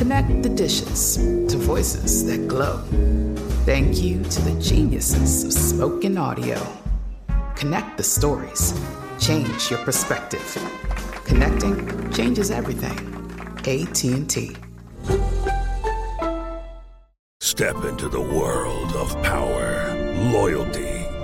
Connect the dishes to voices that glow. Thank you to the geniuses of spoken audio. Connect the stories. Change your perspective. Connecting changes everything. AT&T. Step into the world of power, loyalty,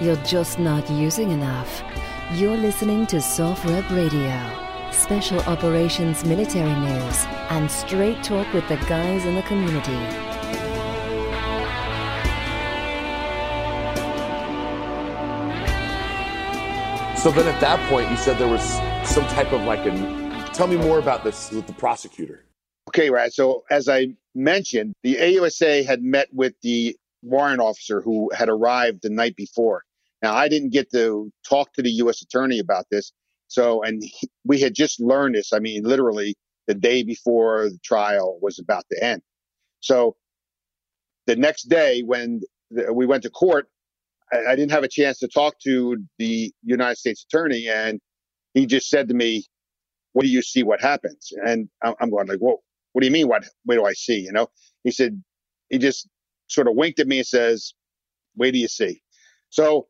you're just not using enough. You're listening to SOFREP Radio. Special Operations Military News and straight talk with the guys in the community. So then at that point, you said there was some type of like a. Tell me more about this with the prosecutor. Okay, right. So as I mentioned, the AUSA had met with the warrant officer who had arrived the night before. Now, I didn't get to talk to the U.S. attorney about this. So, and he, we had just learned this. I mean, literally the day before the trial was about to end. So the next day when we went to court, I, I didn't have a chance to talk to the United States attorney. And he just said to me, what do you see what happens? And I'm, I'm going like, whoa, what do you mean? What, what do I see? You know, he said, he just sort of winked at me and says, wait do you see? So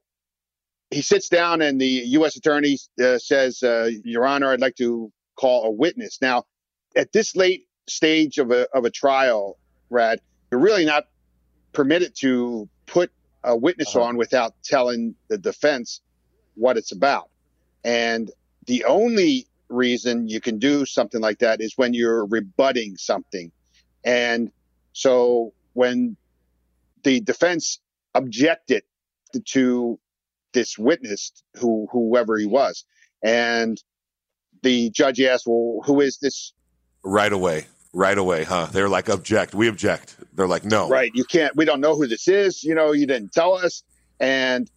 he sits down and the U.S. attorney uh, says, uh, Your Honor, I'd like to call a witness. Now, at this late stage of a, of a trial, Rad, you're really not permitted to put a witness uh-huh. on without telling the defense what it's about. And the only reason you can do something like that is when you're rebutting something. And so when the defense objected to this witness, who whoever he was, and the judge asked, "Well, who is this?" Right away, right away, huh? They're like, "Object, we object." They're like, "No, right? You can't. We don't know who this is. You know, you didn't tell us." And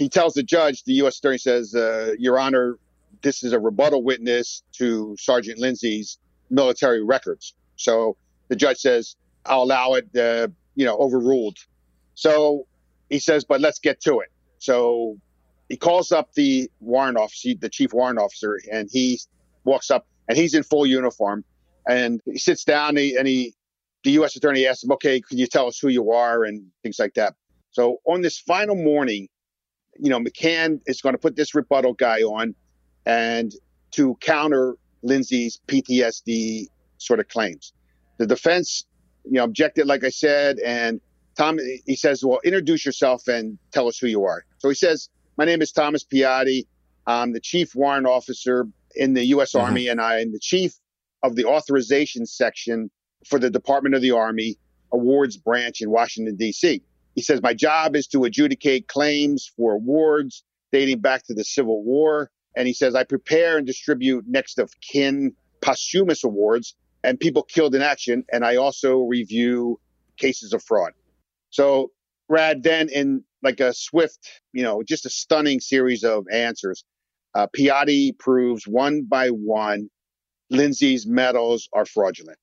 he tells the judge, the U.S. attorney says, uh, Your Honor, this is a rebuttal witness to Sergeant Lindsay's military records. So the judge says, I'll allow it, uh, you know, overruled. So he says, but let's get to it. So he calls up the warrant officer, the chief warrant officer, and he walks up and he's in full uniform and he sits down and he, and he the U.S. attorney asks him, okay, can you tell us who you are and things like that. So on this final morning, you know, McCann is going to put this rebuttal guy on and to counter Lindsay's PTSD sort of claims. The defense, you know, objected, like I said, and Tom, he says, well, introduce yourself and tell us who you are. So he says, my name is Thomas Piatti. I'm the chief warrant officer in the U.S. Mm-hmm. Army, and I am the chief of the authorization section for the Department of the Army awards branch in Washington, D.C. He says, my job is to adjudicate claims for awards dating back to the Civil War. And he says, I prepare and distribute next of kin posthumous awards and people killed in action. And I also review cases of fraud. So Rad then in like a swift, you know, just a stunning series of answers. Uh, Piatti proves one by one Lindsay's medals are fraudulent.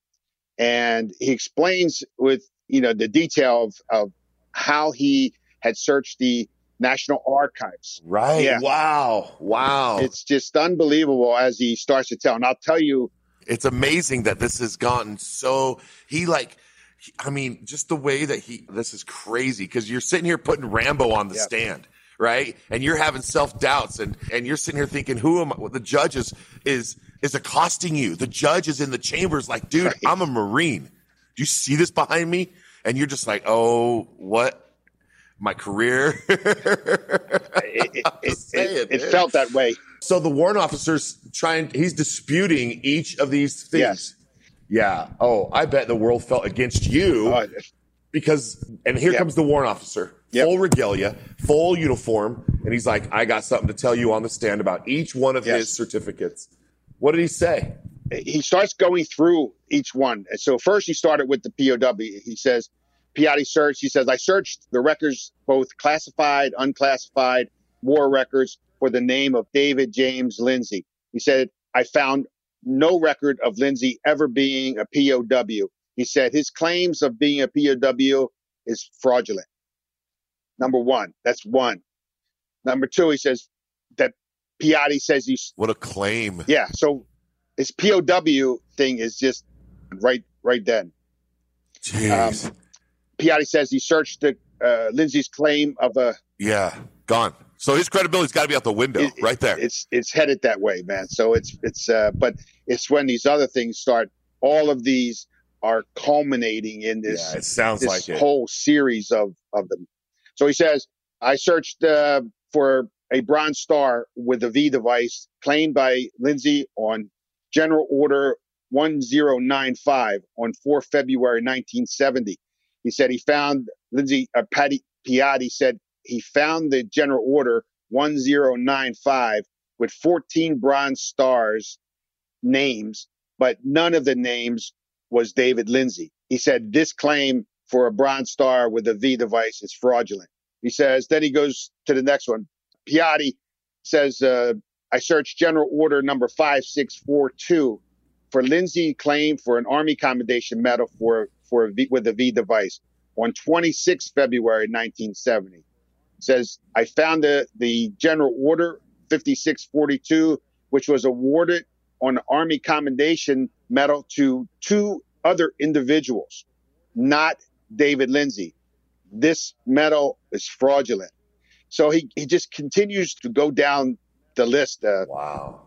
And he explains with, you know, the detail of, of how he had searched the National Archives. Right. Yeah. Wow. Wow. It's just unbelievable as he starts to tell. And I'll tell you. It's amazing that this has gotten so, he like, I mean, just the way that he, this is crazy because you're sitting here putting Rambo on the yep. stand, right? And you're having self doubts and, and you're sitting here thinking, who am I? The judge is, is, is accosting you. The judge is in the chambers like, dude, right. I'm a Marine. Do you see this behind me? And you're just like, oh, what? My career. it, it, it, it felt that way. So the warrant officer's trying, he's disputing each of these things. Yes. Yeah. Oh, I bet the world felt against you uh, because, and here comes the warrant officer, yep. full regalia, full uniform. And he's like, I got something to tell you on the stand about each one of yes. his certificates. What did he say? He starts going through each one. So first he started with the POW. He says, Piatti searched. He says, I searched the records, both classified, unclassified, war records for the name of David James Lindsay. He said, I found no record of Lindsay ever being a POW. He said his claims of being a POW is fraudulent. Number one, that's one. Number two, he says that Piatti says he's what a claim. Yeah, so his POW thing is just right, right then. Jeez. Um, Piatti says he searched the, uh, Lindsay's claim of a yeah gone. So his credibility's got to be out the window it, right there. It's it's headed that way, man. So it's it's uh, but it's when these other things start. All of these are culminating in this. Yeah, it sounds this like it. whole series of of them. So he says, I searched uh, for a Bronze Star with a V device claimed by Lindsay on General Order 1095 on 4 February 1970. He said he found Lindsay uh, Patty Piatti said he found the general order 1095 with 14 bronze stars names, but none of the names was David Lindsay. He said this claim for a bronze star with a V device is fraudulent. He says, then he goes to the next one. Piatti says, uh, I searched general order number 5642 for Lindsay claim for an Army Commendation Medal for, for a v, with a V device on 26 February 1970 says, I found the, the general order 5642, which was awarded on Army Commendation Medal to two other individuals, not David Lindsay. This medal is fraudulent. So he, he just continues to go down the list. Uh, wow.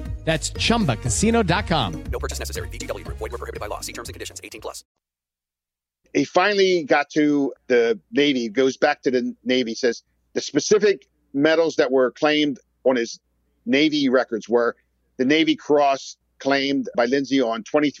That's chumbacasino.com. No purchase necessary. VGW Group. Void were prohibited by law. See terms and conditions. 18 plus. He finally got to the Navy, goes back to the Navy, says the specific medals that were claimed on his Navy records were the Navy Cross claimed by Lindsay on 23.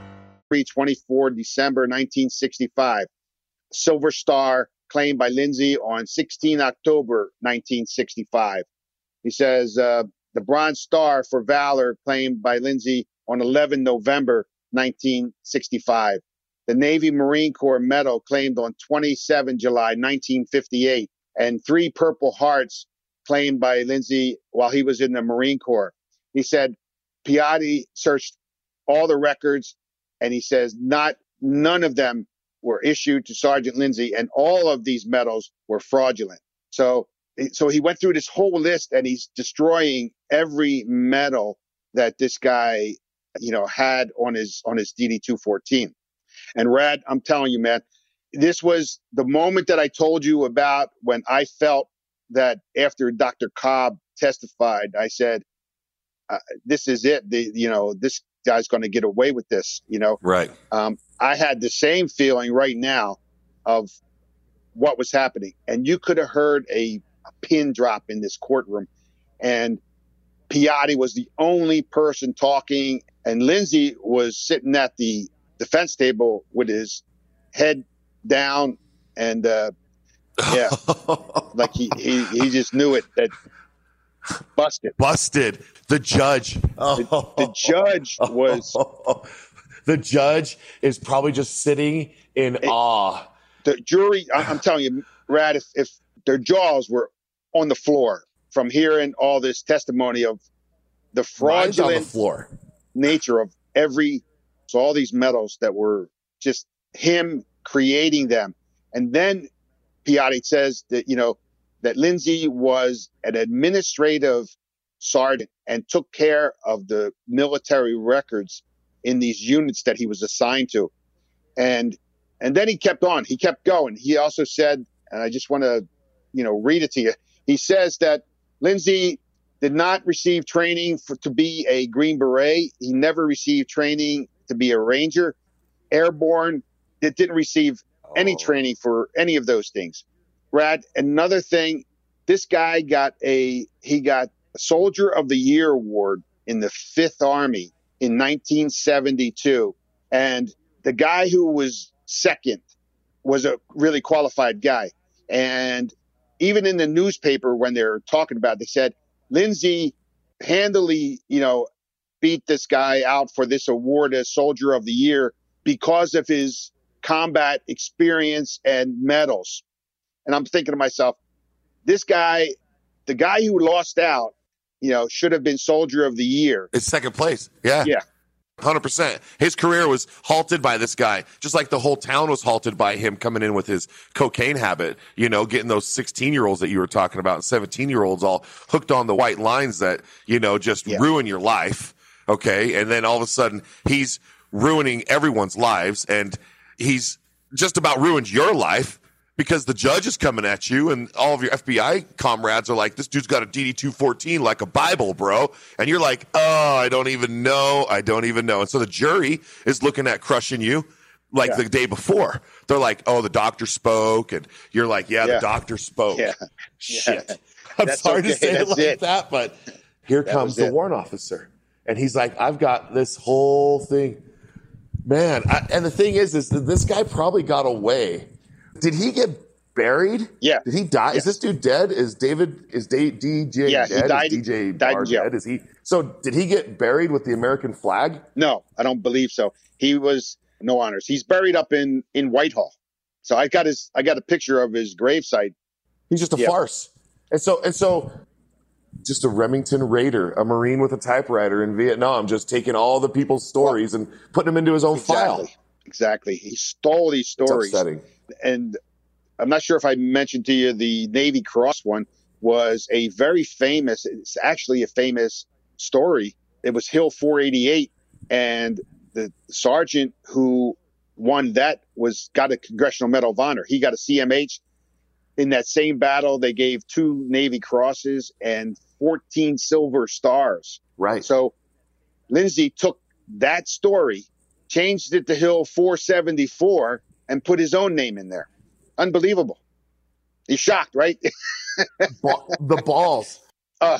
24 December 1965. Silver Star claimed by Lindsay on 16 October 1965. He says uh, the Bronze Star for Valor claimed by Lindsay on 11 November 1965. The Navy Marine Corps Medal claimed on 27 July 1958. and three Purple Hearts claimed by Lindsay while he was in the Marine Corps. He said Piatti searched all the records and he says not none of them were issued to Sergeant Lindsay and all of these medals were fraudulent. So so he went through this whole list and he's destroying every medal that this guy you know had on his on his DD 214. And Rad, I'm telling you man, this was the moment that I told you about when I felt that after Dr. Cobb testified, I said, uh, "This is it. The, you know, this guy's going to get away with this." You know, right? Um, I had the same feeling right now of what was happening, and you could have heard a, a pin drop in this courtroom, and Piatti was the only person talking, and Lindsay was sitting at the defense table with his head down and uh, yeah, like he, he he just knew it that busted. Busted. The judge. Oh. The, the judge was. the judge is probably just sitting in it, awe. The jury, I'm telling you, Rad, if, if their jaws were on the floor from hearing all this testimony of the fraudulent the floor. nature of every, so all these medals that were just him creating them. And then Piatti says that, you know, that Lindsay was an administrative sergeant and took care of the military records in these units that he was assigned to. And and then he kept on. He kept going. He also said, and I just want to, you know, read it to you. He says that Lindsay did not receive training for, to be a Green Beret. He never received training to be a Ranger, airborne. It didn't receive any oh. training for any of those things. Brad, another thing, this guy got a he got Soldier of the Year award in the Fifth Army in 1972, and the guy who was second was a really qualified guy. And even in the newspaper when they're talking about, it, they said Lindsay handily, you know, beat this guy out for this award as Soldier of the Year because of his combat experience and medals. And I'm thinking to myself, this guy, the guy who lost out, you know, should have been Soldier of the Year. It's second place. Yeah. Yeah. 100%. His career was halted by this guy, just like the whole town was halted by him coming in with his cocaine habit, you know, getting those 16 year olds that you were talking about and 17 year olds all hooked on the white lines that, you know, just yeah. ruin your life. Okay. And then all of a sudden he's ruining everyone's lives and he's just about ruined your life because the judge is coming at you and all of your FBI comrades are like, this dude's got a DD 214 like a Bible, bro. And you're like, oh, I don't even know. I don't even know. And so the jury is looking at crushing you like yeah. the day before. They're like, oh, the doctor spoke. And you're like, yeah, yeah. the doctor spoke. Yeah. Shit. Yeah. I'm That's sorry okay. to say That's it like it. that, but here that comes the it. warrant officer. And he's like, I've got this whole thing. Man, I, and the thing is, is that this guy probably got away did he get buried? Yeah. Did he die? Yeah. Is this dude dead? Is David is D- DJ yeah, dead? He died, is DJ died Barr dead? Is he? So did he get buried with the American flag? No, I don't believe so. He was no honors. He's buried up in in Whitehall. So I got his I got a picture of his gravesite. He's just a yeah. farce. And so and so just a Remington Raider, a Marine with a typewriter in Vietnam, just taking all the people's stories well, and putting them into his own exactly, file. Exactly. He stole these stories and I'm not sure if I mentioned to you the Navy Cross one was a very famous. It's actually a famous story. It was Hill 488, and the sergeant who won that was got a Congressional Medal of Honor. He got a CMH. In that same battle, they gave two Navy Crosses and 14 Silver Stars. Right. So Lindsay took that story, changed it to Hill 474, and put his own name in there. Unbelievable. He's shocked, right? the balls. Uh,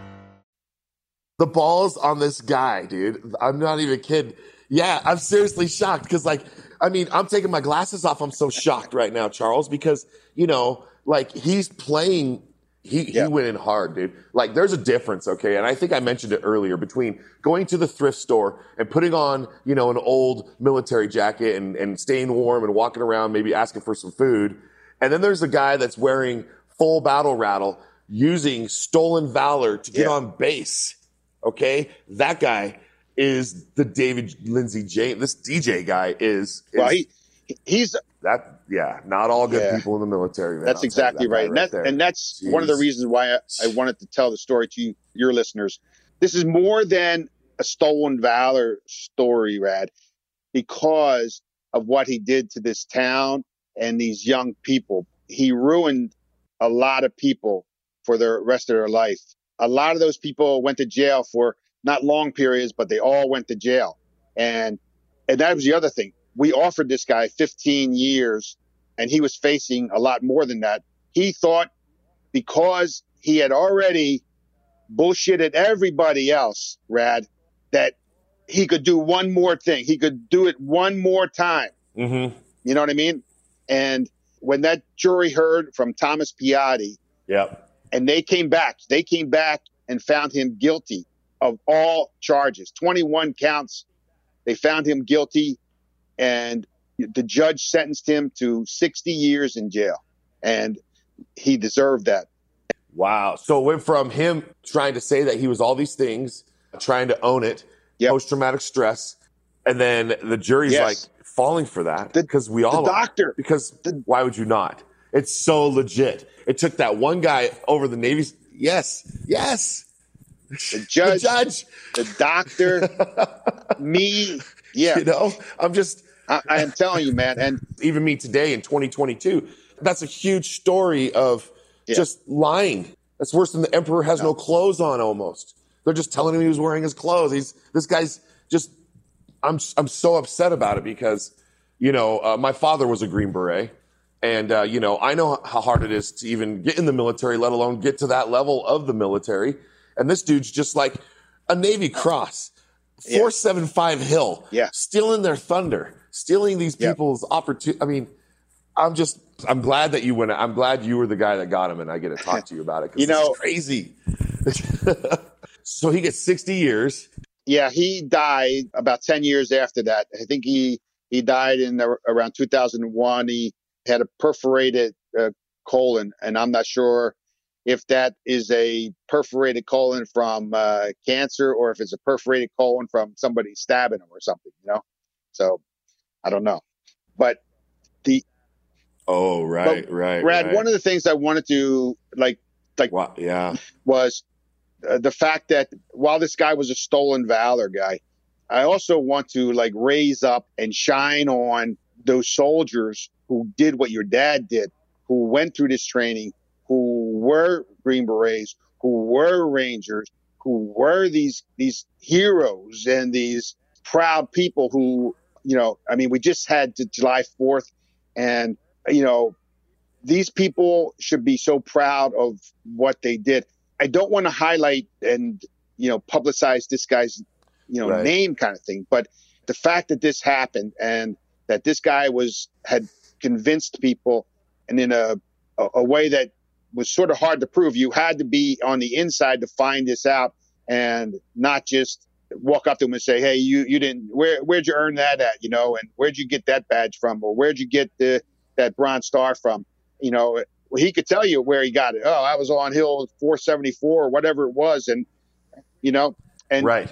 The balls on this guy, dude. I'm not even kidding. Yeah, I'm seriously shocked because, like, I mean, I'm taking my glasses off. I'm so shocked right now, Charles, because, you know, like, he's playing. He, he went in hard, dude. Like, there's a difference, okay? And I think I mentioned it earlier between going to the thrift store and putting on, you know, an old military jacket and, and staying warm and walking around, maybe asking for some food. And then there's a guy that's wearing full battle rattle using stolen valor to get on base. Okay. That guy is the David Lindsay James. This DJ guy is, is Well, he, he's that. Yeah. Not all good Yeah. people in the military. man. That's I'll exactly that right. And, that, and that's one of the reasons why I, I wanted to tell the story to you, your listeners. This is more than a stolen valor story, Rad, because of what he did to this town and these young people. He ruined a lot of people for the rest of their life. A lot of those people went to jail for not long periods, but they all went to jail. And and that was the other thing. We offered this guy 15 years and he was facing a lot more than that. He thought because he had already bullshitted everybody else, Rad, that he could do one more thing. He could do it one more time. Mm-hmm. You know what I mean? And when that jury heard from Thomas Piatti, Yep. And they came back, they came back and found him guilty of all charges, 21 counts. They found him guilty, and the judge sentenced him to 60 years in jail, and he deserved that. Wow. So it went from him trying to say that he was all these things, trying to own it, post traumatic stress, and then the jury's Yes. like falling for that because we all the are. doctor. Because why would you not? It's so legit. It took that one guy over the Navy's. Yes, yes. The judge, the judge, the doctor, me. Yeah. You know, I'm just. I, I am telling you, man. And even me today in 2022, that's a huge story of just lying. That's worse than the emperor has no. clothes on almost. They're just telling him he was wearing his clothes. He's this guy's just. I'm I'm so upset about it because, you know, uh, my father was a Green Beret, And, uh, you know, I know how hard it is to even get in the military, let alone get to that level of the military. And this dude's just like a Navy Cross, 475 Hill, yeah. stealing their thunder, stealing these people's opportunity. I mean, I'm just, I'm glad that you went. I'm glad you were the guy that got him, and I get to talk to you about it. You know- it's crazy. so he gets 60 years. Yeah, he died about 10 years after that. I think he, he died in around 2001. He had a perforated uh, colon, and I'm not sure if that is a perforated colon from uh, cancer or if it's a perforated colon from somebody stabbing him or something, you know? So I don't know. But the, Oh, right, right. Brad, right. one of the things I wanted to like, like, yeah, was uh, the fact that while this guy was a stolen valor guy, I also want to like raise up and shine on those soldiers who did what your dad did, who went through this training, who were Green Berets, who were Rangers, who were these these heroes and these proud people who, you know, I mean, we just had July 4th and, you know, these people should be so proud of what they did. I don't want to highlight and, you know, publicize this guy's, you know, Right. name kind of thing, but the fact that this happened and that this guy was, had convinced people and in a, a, a way that was sort of hard to prove, you had to be on the inside to find this out and not just walk up to him and say, Hey, you, you didn't, where, where'd you earn that at? You know, and where'd you get that badge from? Or where'd you get the, that bronze star from? You know, he could tell you where he got it. Oh, I was on Hill 474 or whatever it was. And, you know, and right.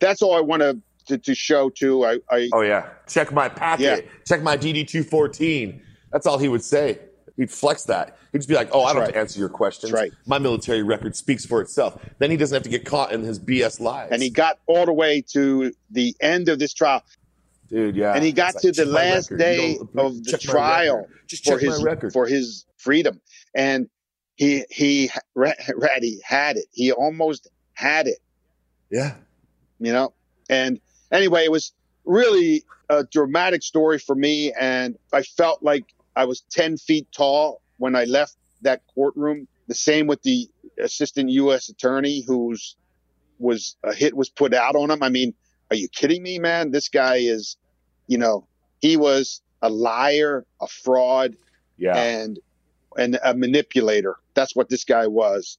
that's all I want to, to, to show too. I, I, Oh yeah. Check my packet. Yeah. Check my DD two fourteen. That's all he would say. He'd flex that. He'd just be like, "Oh, I don't have to answer your questions. right. My military record speaks for itself." Then he doesn't have to get caught in his BS lies. and he got all the way to the end of this trial. Dude, yeah. and he got to the last day of the trial. Just for his record. for his freedom, and he he Ratty had it. He almost had it. Yeah. you know. And anyway, it was really a dramatic story for me, and I felt like I was ten feet tall when I left that courtroom. The same with the assistant U.S. attorney whose was a hit was put out on him. I mean, are you kidding me, man? This guy is, you know, he was a liar, a fraud, Yeah. and and a manipulator. That's what this guy was.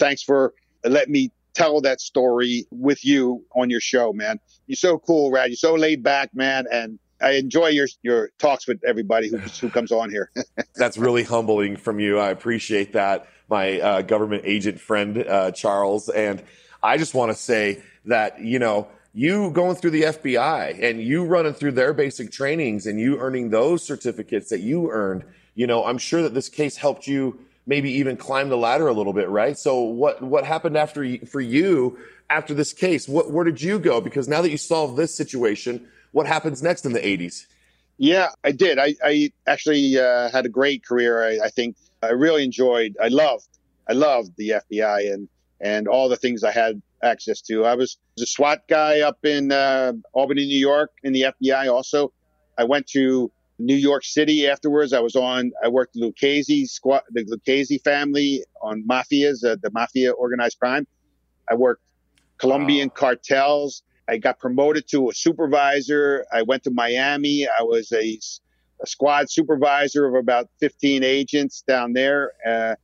Thanks for letting me tell that story with you on your show, man. You're so cool, Rad. You're so laid back, man, and I enjoy your your talks with everybody who who comes on here. That's really humbling from you. I appreciate that, my uh, government agent friend uh, Charles. And I just want to say that you know you going through the FBI and you running through their basic trainings and you earning those certificates that you earned. You know, I'm sure that this case helped you maybe even climb the ladder a little bit, right? So what what happened after for you after this case? What where did you go? Because now that you solved this situation, what happens next in the 80s? Yeah, I did. I, I actually uh, had a great career. I, I, think I really enjoyed. I loved. I loved the FBI and and all the things I had access to. I was a SWAT guy up in uh, Albany, New York, in the FBI. Also, I went to New York City afterwards. I was on. I worked the Lucchese squad, the Lucchese family on mafias, uh, the mafia organized crime. I worked Colombian wow. cartels. I got promoted to a supervisor. I went to Miami. I was a, a squad supervisor of about 15 agents down there, uh,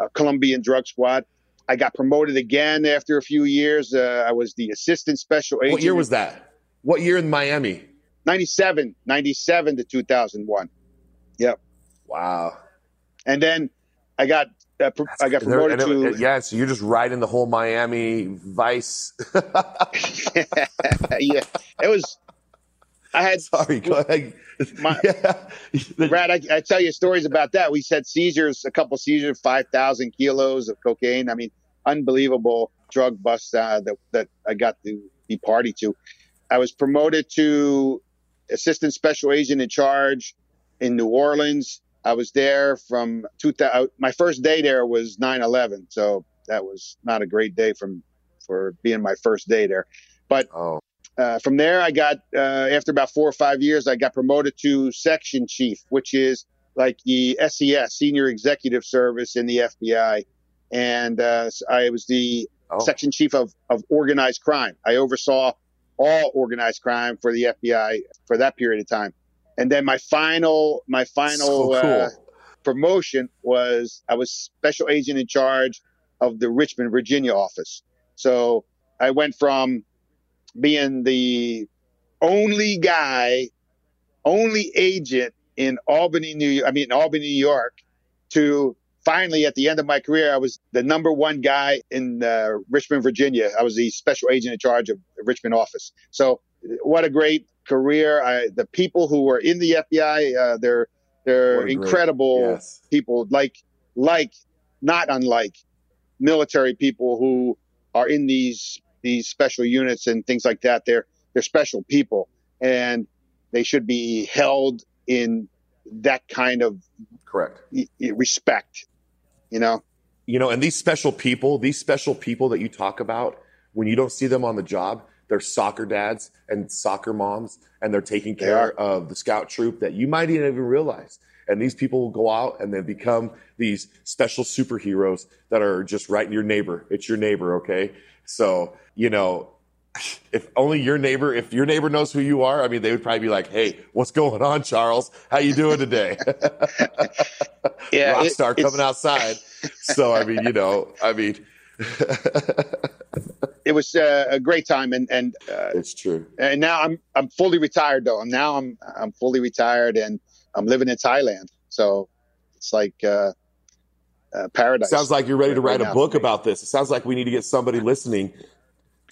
a Colombian drug squad. I got promoted again after a few years. Uh, I was the assistant special agent. What year was that? What year in Miami? 97, 97 to 2001. Yep. Wow. And then I got uh, I got promoted there, to it, yeah. So you're just riding the whole Miami Vice. yeah, yeah, it was. I had sorry. Go ahead. My, yeah. Brad, I, I, tell you stories about that. We said seizures, a couple seizures, five thousand kilos of cocaine. I mean, unbelievable drug bust uh, that that I got to be party to. I was promoted to assistant special agent in charge in New Orleans I was there from 2000. My first day there was 9/11, so that was not a great day from for being my first day there. But oh. uh, from there, I got uh, after about four or five years, I got promoted to section chief, which is like the SES, Senior Executive Service in the FBI, and uh, I was the oh. section chief of of organized crime. I oversaw all organized crime for the FBI for that period of time. And then my final, my final so cool. uh, promotion was I was special agent in charge of the Richmond, Virginia office. So I went from being the only guy, only agent in Albany, New York, I mean, Albany, New York, to finally at the end of my career, I was the number one guy in uh, Richmond, Virginia. I was the special agent in charge of the Richmond office. So what a great career. I, the people who were in the FBI, uh, they're they're incredible yes. people, like like not unlike military people who are in these these special units and things like that. They're they're special people, and they should be held in that kind of correct respect. You know, you know, and these special people, these special people that you talk about, when you don't see them on the job, they're soccer dads and soccer moms, and they're taking care they of the scout troop that you might even realize. And these people will go out and they become these special superheroes that are just right in your neighbor. It's your neighbor, okay? So, you know, if only your neighbor, if your neighbor knows who you are, I mean, they would probably be like, "Hey, what's going on, Charles? How you doing today?" yeah, rockstar coming outside. So, I mean, you know, I mean, it was uh, a great time, and and uh, it's true. And now I'm I'm fully retired though. I'm now I'm I'm fully retired, and I'm living in Thailand. So it's like uh, uh paradise. Sounds like you're ready to write right a book about this. It sounds like we need to get somebody listening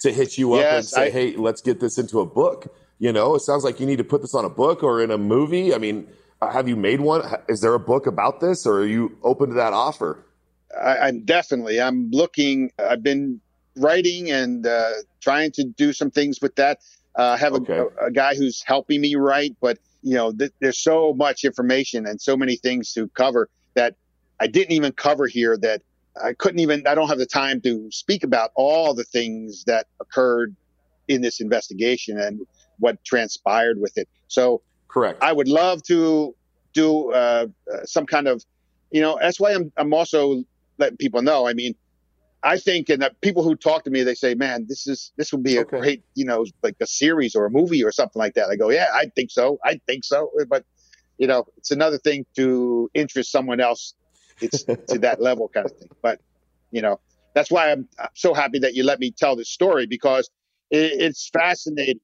to hit you up yes, and say, I, "Hey, let's get this into a book." You know, it sounds like you need to put this on a book or in a movie. I mean, uh, have you made one? Is there a book about this, or are you open to that offer? I, am definitely. I'm looking. I've been writing and uh, trying to do some things with that. Uh, I have okay. a, a, guy who's helping me write, but you know, th- there's so much information and so many things to cover that I didn't even cover here. That I couldn't even. I don't have the time to speak about all the things that occurred in this investigation and what transpired with it. So correct. I would love to do uh, uh, some kind of, you know, that's why I'm I'm also letting people know. I mean, I think, and that people who talk to me, they say, "Man, this is this would be a Okay. great, you know, like a series or a movie or something like that." I go, "Yeah, I think so. I think so." But you know, it's another thing to interest someone else. It's to that level kind of thing. But you know, that's why I'm, I'm so happy that you let me tell this story because it, it's fascinating.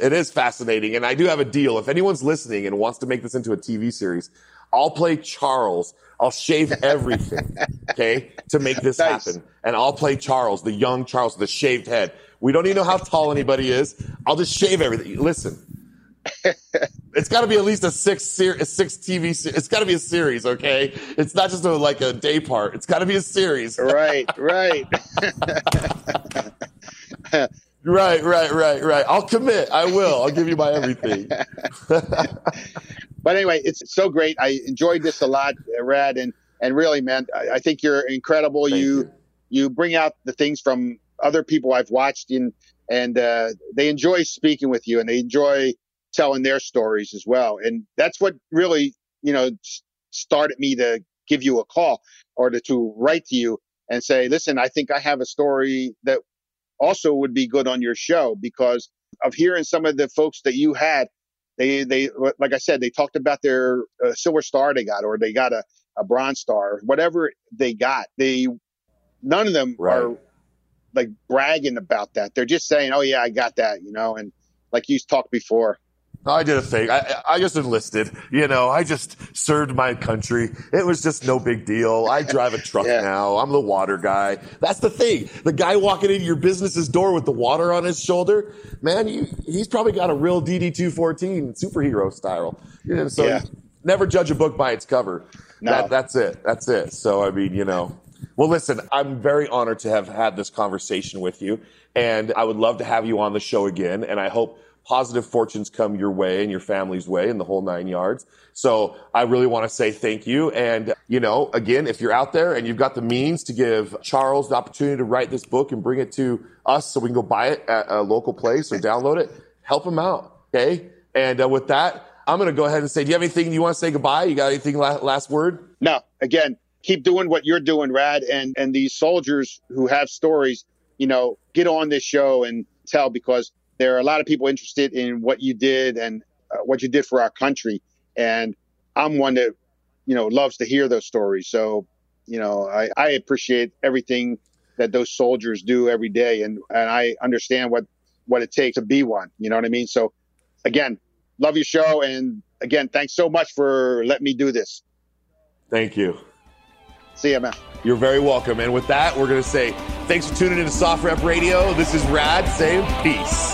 It is fascinating. And I do have a deal. If anyone's listening and wants to make this into a TV series, I'll play Charles. I'll shave everything, okay, to make this Nice. happen. And I'll play Charles, the young Charles, the shaved head. We don't even know how tall anybody is. I'll just shave everything. Listen, it's got to be at least a six ser- a six TV. Se- it's got to be a series, okay? It's not just a, like a day part. It's got to be a series. Right, right. Right, right, right, right. I'll commit. I will. I'll give you my everything. but anyway, it's so great. I enjoyed this a lot, Rad, and and really, man, I, I think you're incredible. You, you bring out the things from other people I've watched, in, and uh, they enjoy speaking with you, and they enjoy telling their stories as well. And that's what really, you know, started me to give you a call or to, to write to you and say, listen, I think I have a story that also would be good on your show because of hearing some of the folks that you had. They they like I said they talked about their uh, silver star they got or they got a, a bronze star whatever they got. They none of them are like bragging about that. They're just saying oh yeah I got that you know and like you talked before I did a thing. I, I just enlisted. You know, I just served my country. It was just no big deal. I drive a truck now. I'm the water guy. That's the thing. The guy walking into your business's door with the water on his shoulder, man, you, he's probably got a real DD214 superhero style. You know, so Yeah. never judge a book by its cover. No. That, that's it. That's it. So, I mean, you know, well, listen, I'm very honored to have had this conversation with you, and I would love to have you on the show again. And I hope positive fortunes come your way and your family's way and the whole nine yards. So I really want to say thank you. And, you know, again, if you're out there and you've got the means to give Charles the opportunity to write this book and bring it to us so we can go buy it at a local place or download it, help him out. Okay. And uh, with that, I'm going to go ahead and say, do you have anything you want to say goodbye? You got anything la- last word? no again keep doing what you're doing Rad and and these soldiers who have stories you know get on this show and tell because there are a lot of people interested in what you did and uh, what you did for our country. And I'm one that you know loves to hear those stories. So you know I, I appreciate everything that those soldiers do every day. And and I understand what what it takes to be one. You know what I mean? So again love your show. And again thanks so much for letting me do this. Thank you. see ya man. You're very welcome. And with that, we're going to say thanks for tuning in to SOFREP Radio. This is Rad. Saying peace.